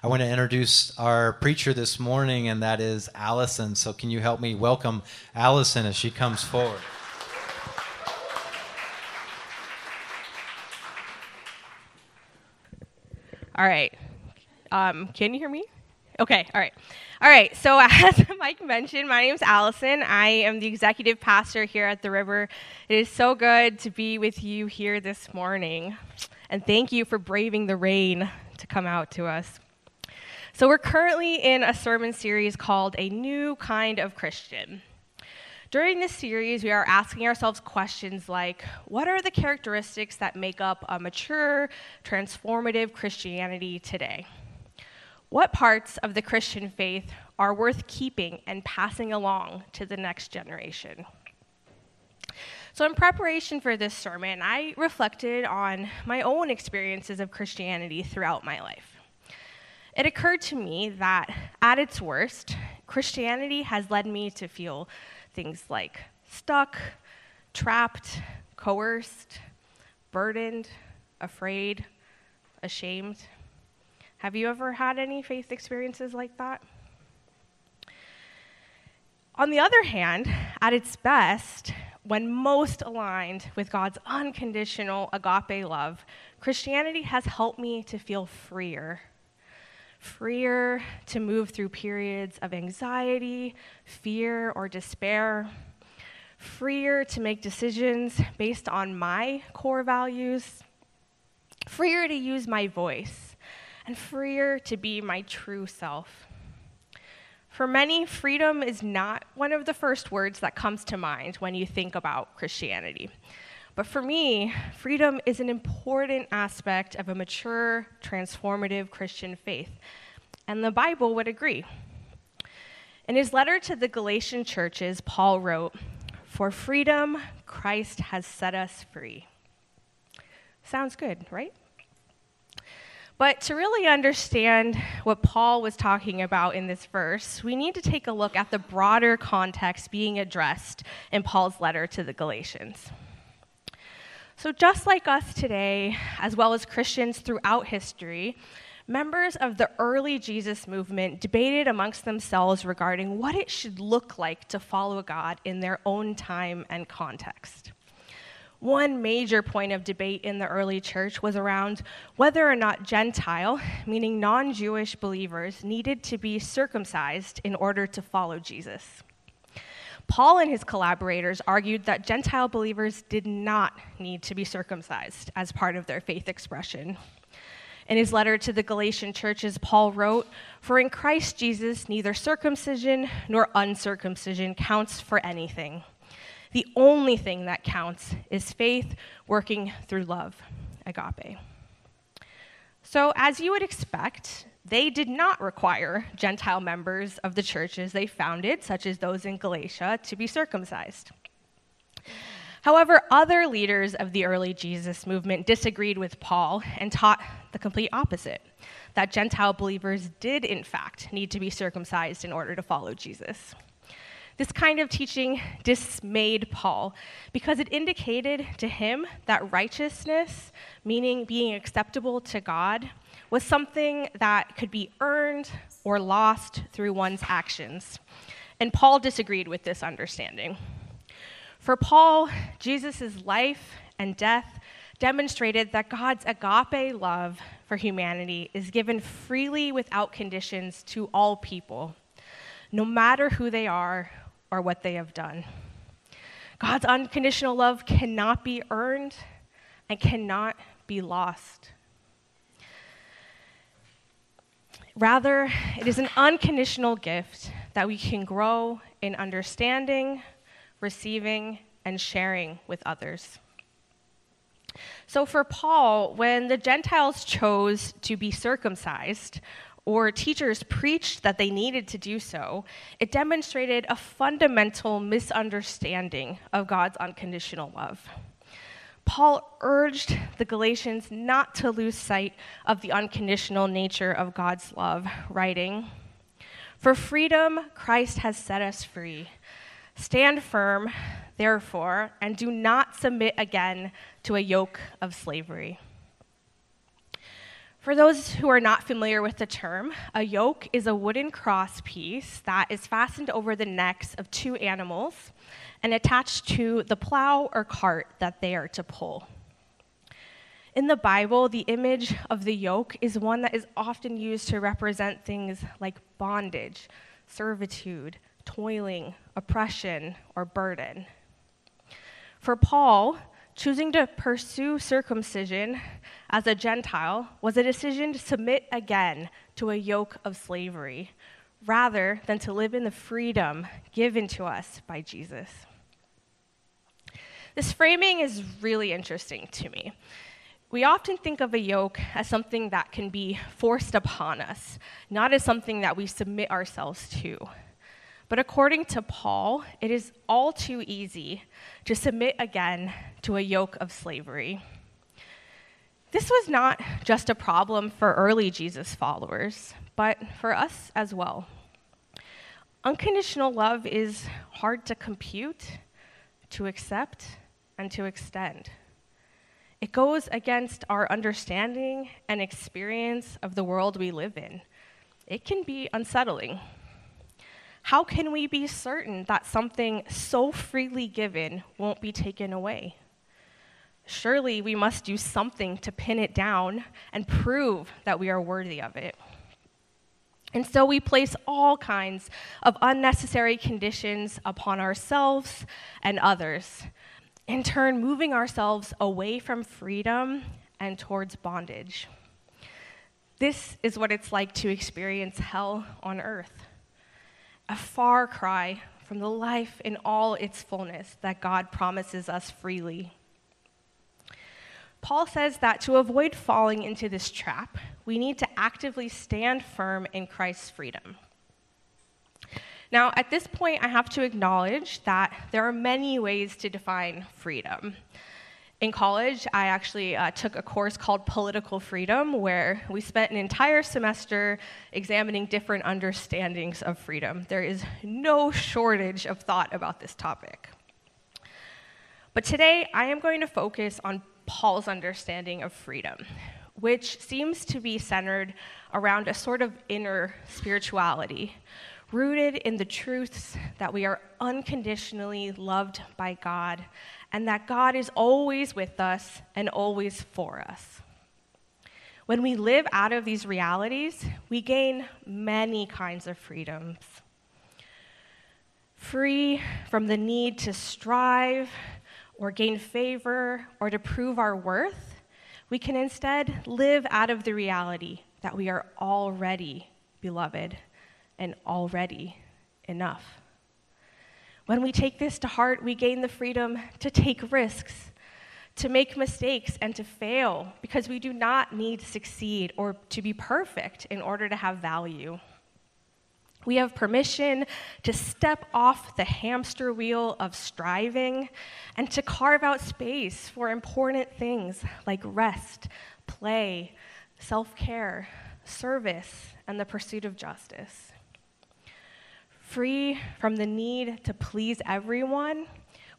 I want to introduce our preacher this morning, and that is Alison. So, can you help me welcome Alison as she comes forward? All right. Um, can you hear me? Okay, all right. All right, so as Mike mentioned, my name is Alison. I am the executive pastor here at the River. It is so good to be with you here this morning. And thank you for braving the rain to come out to us. So, we're currently in a sermon series called A New Kind of Christian. During this series, we are asking ourselves questions like What are the characteristics that make up a mature, transformative Christianity today? What parts of the Christian faith are worth keeping and passing along to the next generation? So, in preparation for this sermon, I reflected on my own experiences of Christianity throughout my life it occurred to me that at its worst, Christianity has led me to feel things like stuck, trapped, coerced, burdened, afraid, ashamed. Have you ever had any faith experiences like that? On the other hand, at its best, when most aligned with God's unconditional agape love, Christianity has helped me to feel freer freer to move through periods of anxiety, fear, or despair, freer to make decisions based on my core values, freer to use my voice, and freer to be my true self. For many, freedom is not one of the first words that comes to mind when you think about Christianity. But for me, freedom is an important aspect of a mature, transformative Christian faith. And the Bible would agree. In his letter to the Galatian churches, Paul wrote, For freedom, Christ has set us free. Sounds good, right? But to really understand what Paul was talking about in this verse, we need to take a look at the broader context being addressed in Paul's letter to the Galatians. So, just like us today, as well as Christians throughout history, members of the early Jesus movement debated amongst themselves regarding what it should look like to follow God in their own time and context. One major point of debate in the early church was around whether or not Gentile, meaning non Jewish believers, needed to be circumcised in order to follow Jesus. Paul and his collaborators argued that Gentile believers did not need to be circumcised as part of their faith expression. In his letter to the Galatian churches, Paul wrote, For in Christ Jesus, neither circumcision nor uncircumcision counts for anything. The only thing that counts is faith working through love, agape. So, as you would expect, they did not require Gentile members of the churches they founded, such as those in Galatia, to be circumcised. However, other leaders of the early Jesus movement disagreed with Paul and taught the complete opposite that Gentile believers did, in fact, need to be circumcised in order to follow Jesus. This kind of teaching dismayed Paul because it indicated to him that righteousness, meaning being acceptable to God, was something that could be earned or lost through one's actions. And Paul disagreed with this understanding. For Paul, Jesus' life and death demonstrated that God's agape love for humanity is given freely without conditions to all people, no matter who they are or what they have done. God's unconditional love cannot be earned and cannot be lost. Rather, it is an unconditional gift that we can grow in understanding, receiving, and sharing with others. So, for Paul, when the Gentiles chose to be circumcised, or teachers preached that they needed to do so, it demonstrated a fundamental misunderstanding of God's unconditional love. Paul urged the Galatians not to lose sight of the unconditional nature of God's love, writing, For freedom, Christ has set us free. Stand firm, therefore, and do not submit again to a yoke of slavery. For those who are not familiar with the term, a yoke is a wooden cross piece that is fastened over the necks of two animals and attached to the plow or cart that they are to pull. In the Bible, the image of the yoke is one that is often used to represent things like bondage, servitude, toiling, oppression, or burden. For Paul, choosing to pursue circumcision as a Gentile was a decision to submit again to a yoke of slavery rather than to live in the freedom given to us by Jesus. This framing is really interesting to me. We often think of a yoke as something that can be forced upon us, not as something that we submit ourselves to. But according to Paul, it is all too easy to submit again to a yoke of slavery. This was not just a problem for early Jesus followers, but for us as well. Unconditional love is hard to compute, to accept, and to extend. It goes against our understanding and experience of the world we live in. It can be unsettling. How can we be certain that something so freely given won't be taken away? Surely we must do something to pin it down and prove that we are worthy of it. And so we place all kinds of unnecessary conditions upon ourselves and others in turn, moving ourselves away from freedom and towards bondage. This is what it's like to experience hell on earth a far cry from the life in all its fullness that God promises us freely. Paul says that to avoid falling into this trap, we need to actively stand firm in Christ's freedom. Now, at this point, I have to acknowledge that there are many ways to define freedom. In college, I actually uh, took a course called Political Freedom, where we spent an entire semester examining different understandings of freedom. There is no shortage of thought about this topic. But today, I am going to focus on Paul's understanding of freedom, which seems to be centered around a sort of inner spirituality rooted in the truths that we are unconditionally loved by God and that God is always with us and always for us. When we live out of these realities, we gain many kinds of freedoms. Free from the need to strive or gain favor or to prove our worth, we can instead live out of the reality that we are already beloved and already enough. When we take this to heart, we gain the freedom to take risks, to make mistakes, and to fail because we do not need to succeed or to be perfect in order to have value. We have permission to step off the hamster wheel of striving and to carve out space for important things like rest, play, self care, service, and the pursuit of justice free from the need to please everyone,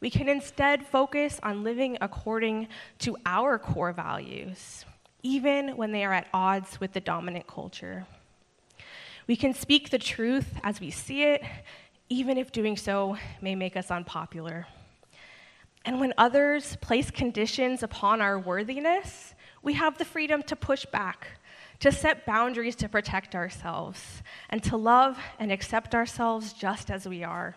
we can instead focus on living according to our core values, even when they are at odds with the dominant culture. We can speak the truth as we see it, even if doing so may make us unpopular. And when others place conditions upon our worthiness, we have the freedom to push back to set boundaries to protect ourselves, and to love and accept ourselves just as we are.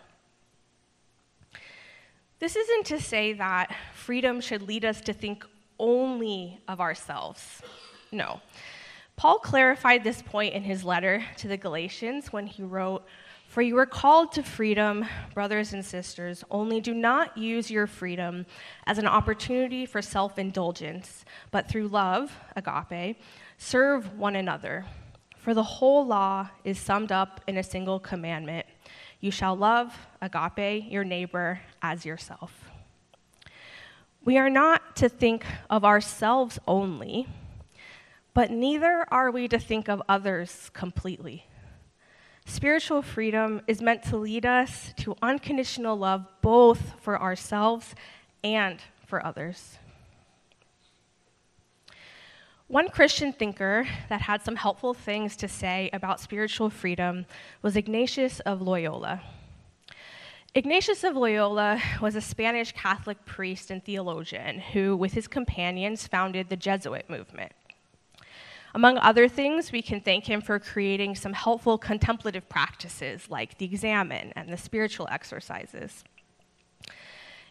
This isn't to say that freedom should lead us to think only of ourselves. No. Paul clarified this point in his letter to the Galatians when he wrote, For you are called to freedom, brothers and sisters, only do not use your freedom as an opportunity for self indulgence, but through love, agape, Serve one another. For the whole law is summed up in a single commandment you shall love, agape, your neighbor as yourself. We are not to think of ourselves only, but neither are we to think of others completely. Spiritual freedom is meant to lead us to unconditional love both for ourselves and for others. One Christian thinker that had some helpful things to say about spiritual freedom was Ignatius of Loyola. Ignatius of Loyola was a Spanish Catholic priest and theologian who, with his companions, founded the Jesuit movement. Among other things, we can thank him for creating some helpful contemplative practices like the examen and the spiritual exercises.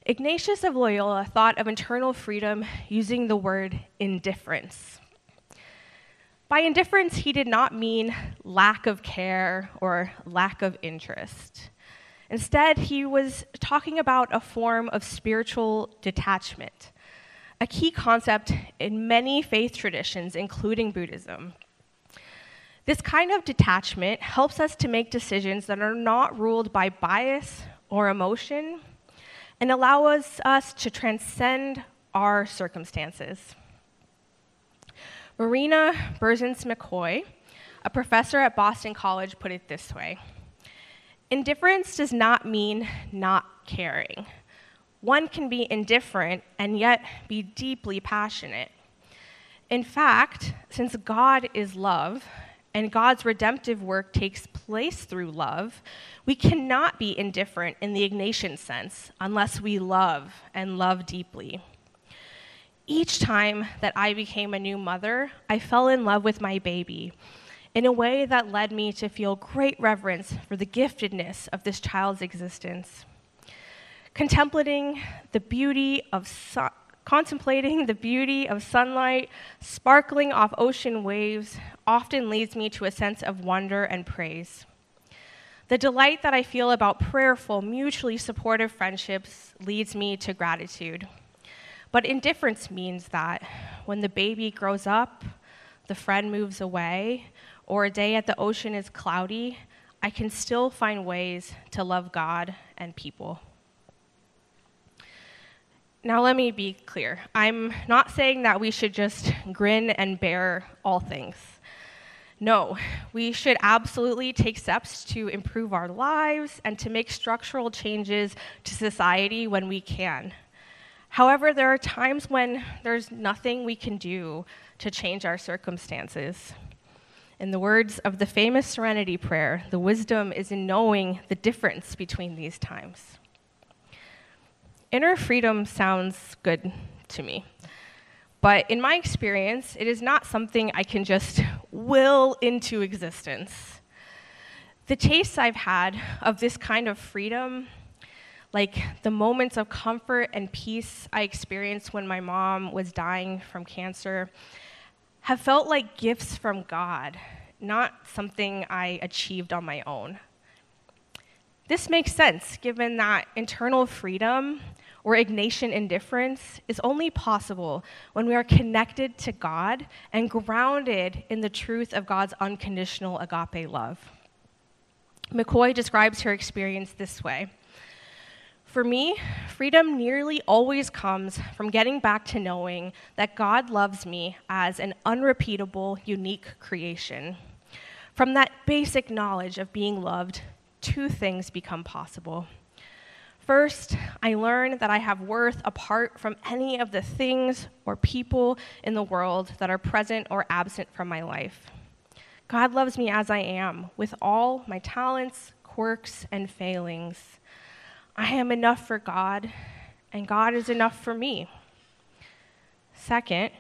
Ignatius of Loyola thought of internal freedom using the word indifference. By indifference, he did not mean lack of care or lack of interest. Instead, he was talking about a form of spiritual detachment, a key concept in many faith traditions, including Buddhism. This kind of detachment helps us to make decisions that are not ruled by bias or emotion and allows us to transcend our circumstances. Marina Berzins McCoy, a professor at Boston College, put it this way Indifference does not mean not caring. One can be indifferent and yet be deeply passionate. In fact, since God is love and God's redemptive work takes place through love, we cannot be indifferent in the Ignatian sense unless we love and love deeply. Each time that I became a new mother, I fell in love with my baby in a way that led me to feel great reverence for the giftedness of this child's existence. Contemplating the beauty of contemplating the beauty of sunlight sparkling off ocean waves often leads me to a sense of wonder and praise. The delight that I feel about prayerful, mutually supportive friendships leads me to gratitude. But indifference means that when the baby grows up, the friend moves away, or a day at the ocean is cloudy, I can still find ways to love God and people. Now, let me be clear. I'm not saying that we should just grin and bear all things. No, we should absolutely take steps to improve our lives and to make structural changes to society when we can. However, there are times when there's nothing we can do to change our circumstances. In the words of the famous Serenity Prayer, the wisdom is in knowing the difference between these times. Inner freedom sounds good to me. But in my experience, it is not something I can just will into existence. The tastes I've had of this kind of freedom like the moments of comfort and peace I experienced when my mom was dying from cancer have felt like gifts from God, not something I achieved on my own. This makes sense given that internal freedom or Ignatian indifference is only possible when we are connected to God and grounded in the truth of God's unconditional agape love. McCoy describes her experience this way for me, freedom nearly always comes from getting back to knowing that God loves me as an unrepeatable, unique creation. From that basic knowledge of being loved, two things become possible. First, I learn that I have worth apart from any of the things or people in the world that are present or absent from my life. God loves me as I am, with all my talents, quirks, and failings. I am enough for God, and God is enough for me. Second,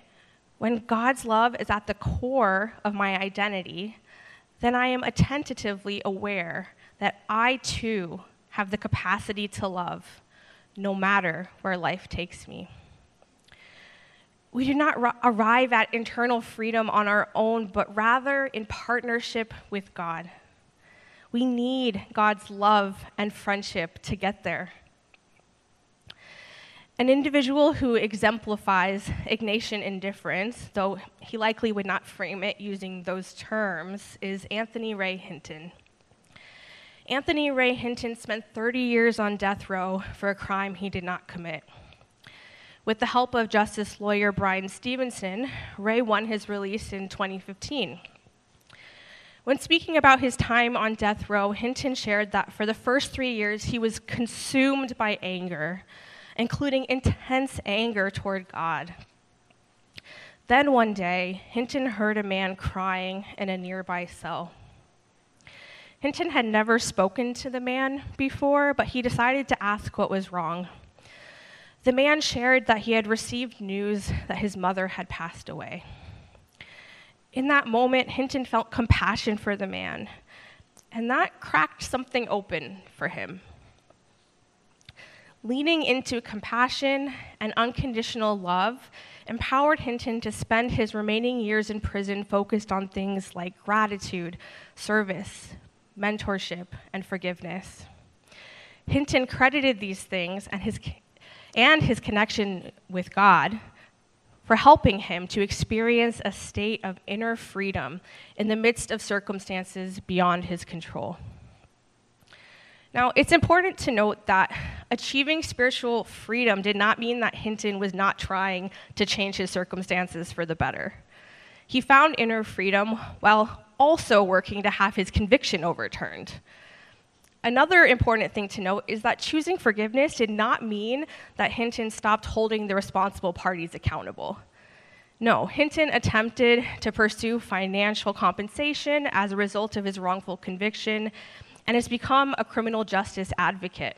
when God's love is at the core of my identity, then I am attentively aware that I too have the capacity to love, no matter where life takes me. We do not r- arrive at internal freedom on our own, but rather in partnership with God. We need God's love and friendship to get there. An individual who exemplifies Ignatian indifference, though he likely would not frame it using those terms, is Anthony Ray Hinton. Anthony Ray Hinton spent 30 years on death row for a crime he did not commit. With the help of justice lawyer Bryan Stevenson, Ray won his release in 2015. When speaking about his time on death row, Hinton shared that for the first three years, he was consumed by anger, including intense anger toward God. Then one day, Hinton heard a man crying in a nearby cell. Hinton had never spoken to the man before, but he decided to ask what was wrong. The man shared that he had received news that his mother had passed away. In that moment, Hinton felt compassion for the man, and that cracked something open for him. Leaning into compassion and unconditional love empowered Hinton to spend his remaining years in prison focused on things like gratitude, service, mentorship, and forgiveness. Hinton credited these things and his, and his connection with God for helping him to experience a state of inner freedom in the midst of circumstances beyond his control. Now, it's important to note that achieving spiritual freedom did not mean that Hinton was not trying to change his circumstances for the better. He found inner freedom while also working to have his conviction overturned. Another important thing to note is that choosing forgiveness did not mean that Hinton stopped holding the responsible parties accountable. No, Hinton attempted to pursue financial compensation as a result of his wrongful conviction and has become a criminal justice advocate.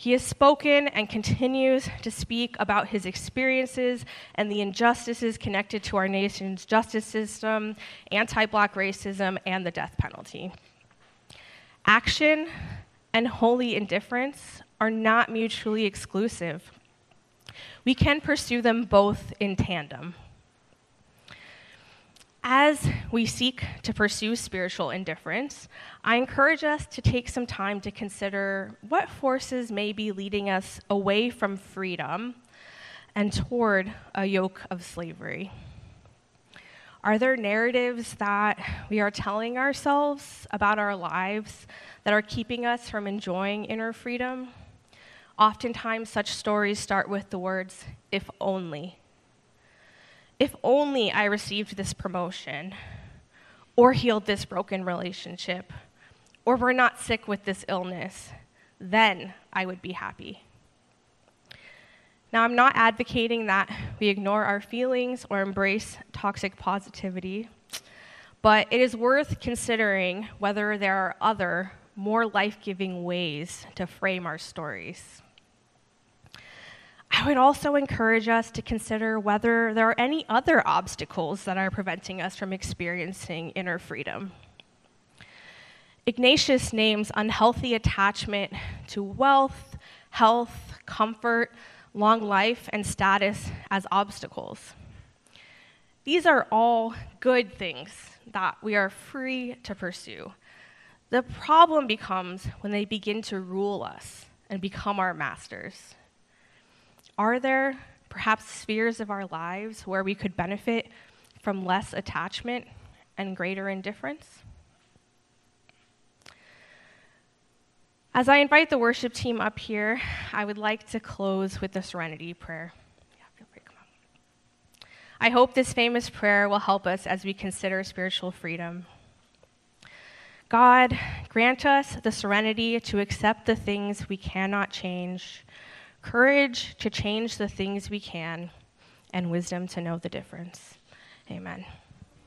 He has spoken and continues to speak about his experiences and the injustices connected to our nation's justice system, anti black racism, and the death penalty. Action and holy indifference are not mutually exclusive. We can pursue them both in tandem. As we seek to pursue spiritual indifference, I encourage us to take some time to consider what forces may be leading us away from freedom and toward a yoke of slavery. Are there narratives that we are telling ourselves about our lives that are keeping us from enjoying inner freedom? Oftentimes, such stories start with the words, if only. If only I received this promotion, or healed this broken relationship, or were not sick with this illness, then I would be happy. Now, I'm not advocating that we ignore our feelings or embrace toxic positivity, but it is worth considering whether there are other, more life giving ways to frame our stories. I would also encourage us to consider whether there are any other obstacles that are preventing us from experiencing inner freedom. Ignatius names unhealthy attachment to wealth, health, comfort, long life, and status as obstacles. These are all good things that we are free to pursue. The problem becomes when they begin to rule us and become our masters. Are there perhaps spheres of our lives where we could benefit from less attachment and greater indifference? As I invite the worship team up here, I would like to close with the serenity prayer. Yeah, feel free come up. I hope this famous prayer will help us as we consider spiritual freedom. God, grant us the serenity to accept the things we cannot change courage to change the things we can, and wisdom to know the difference. Amen.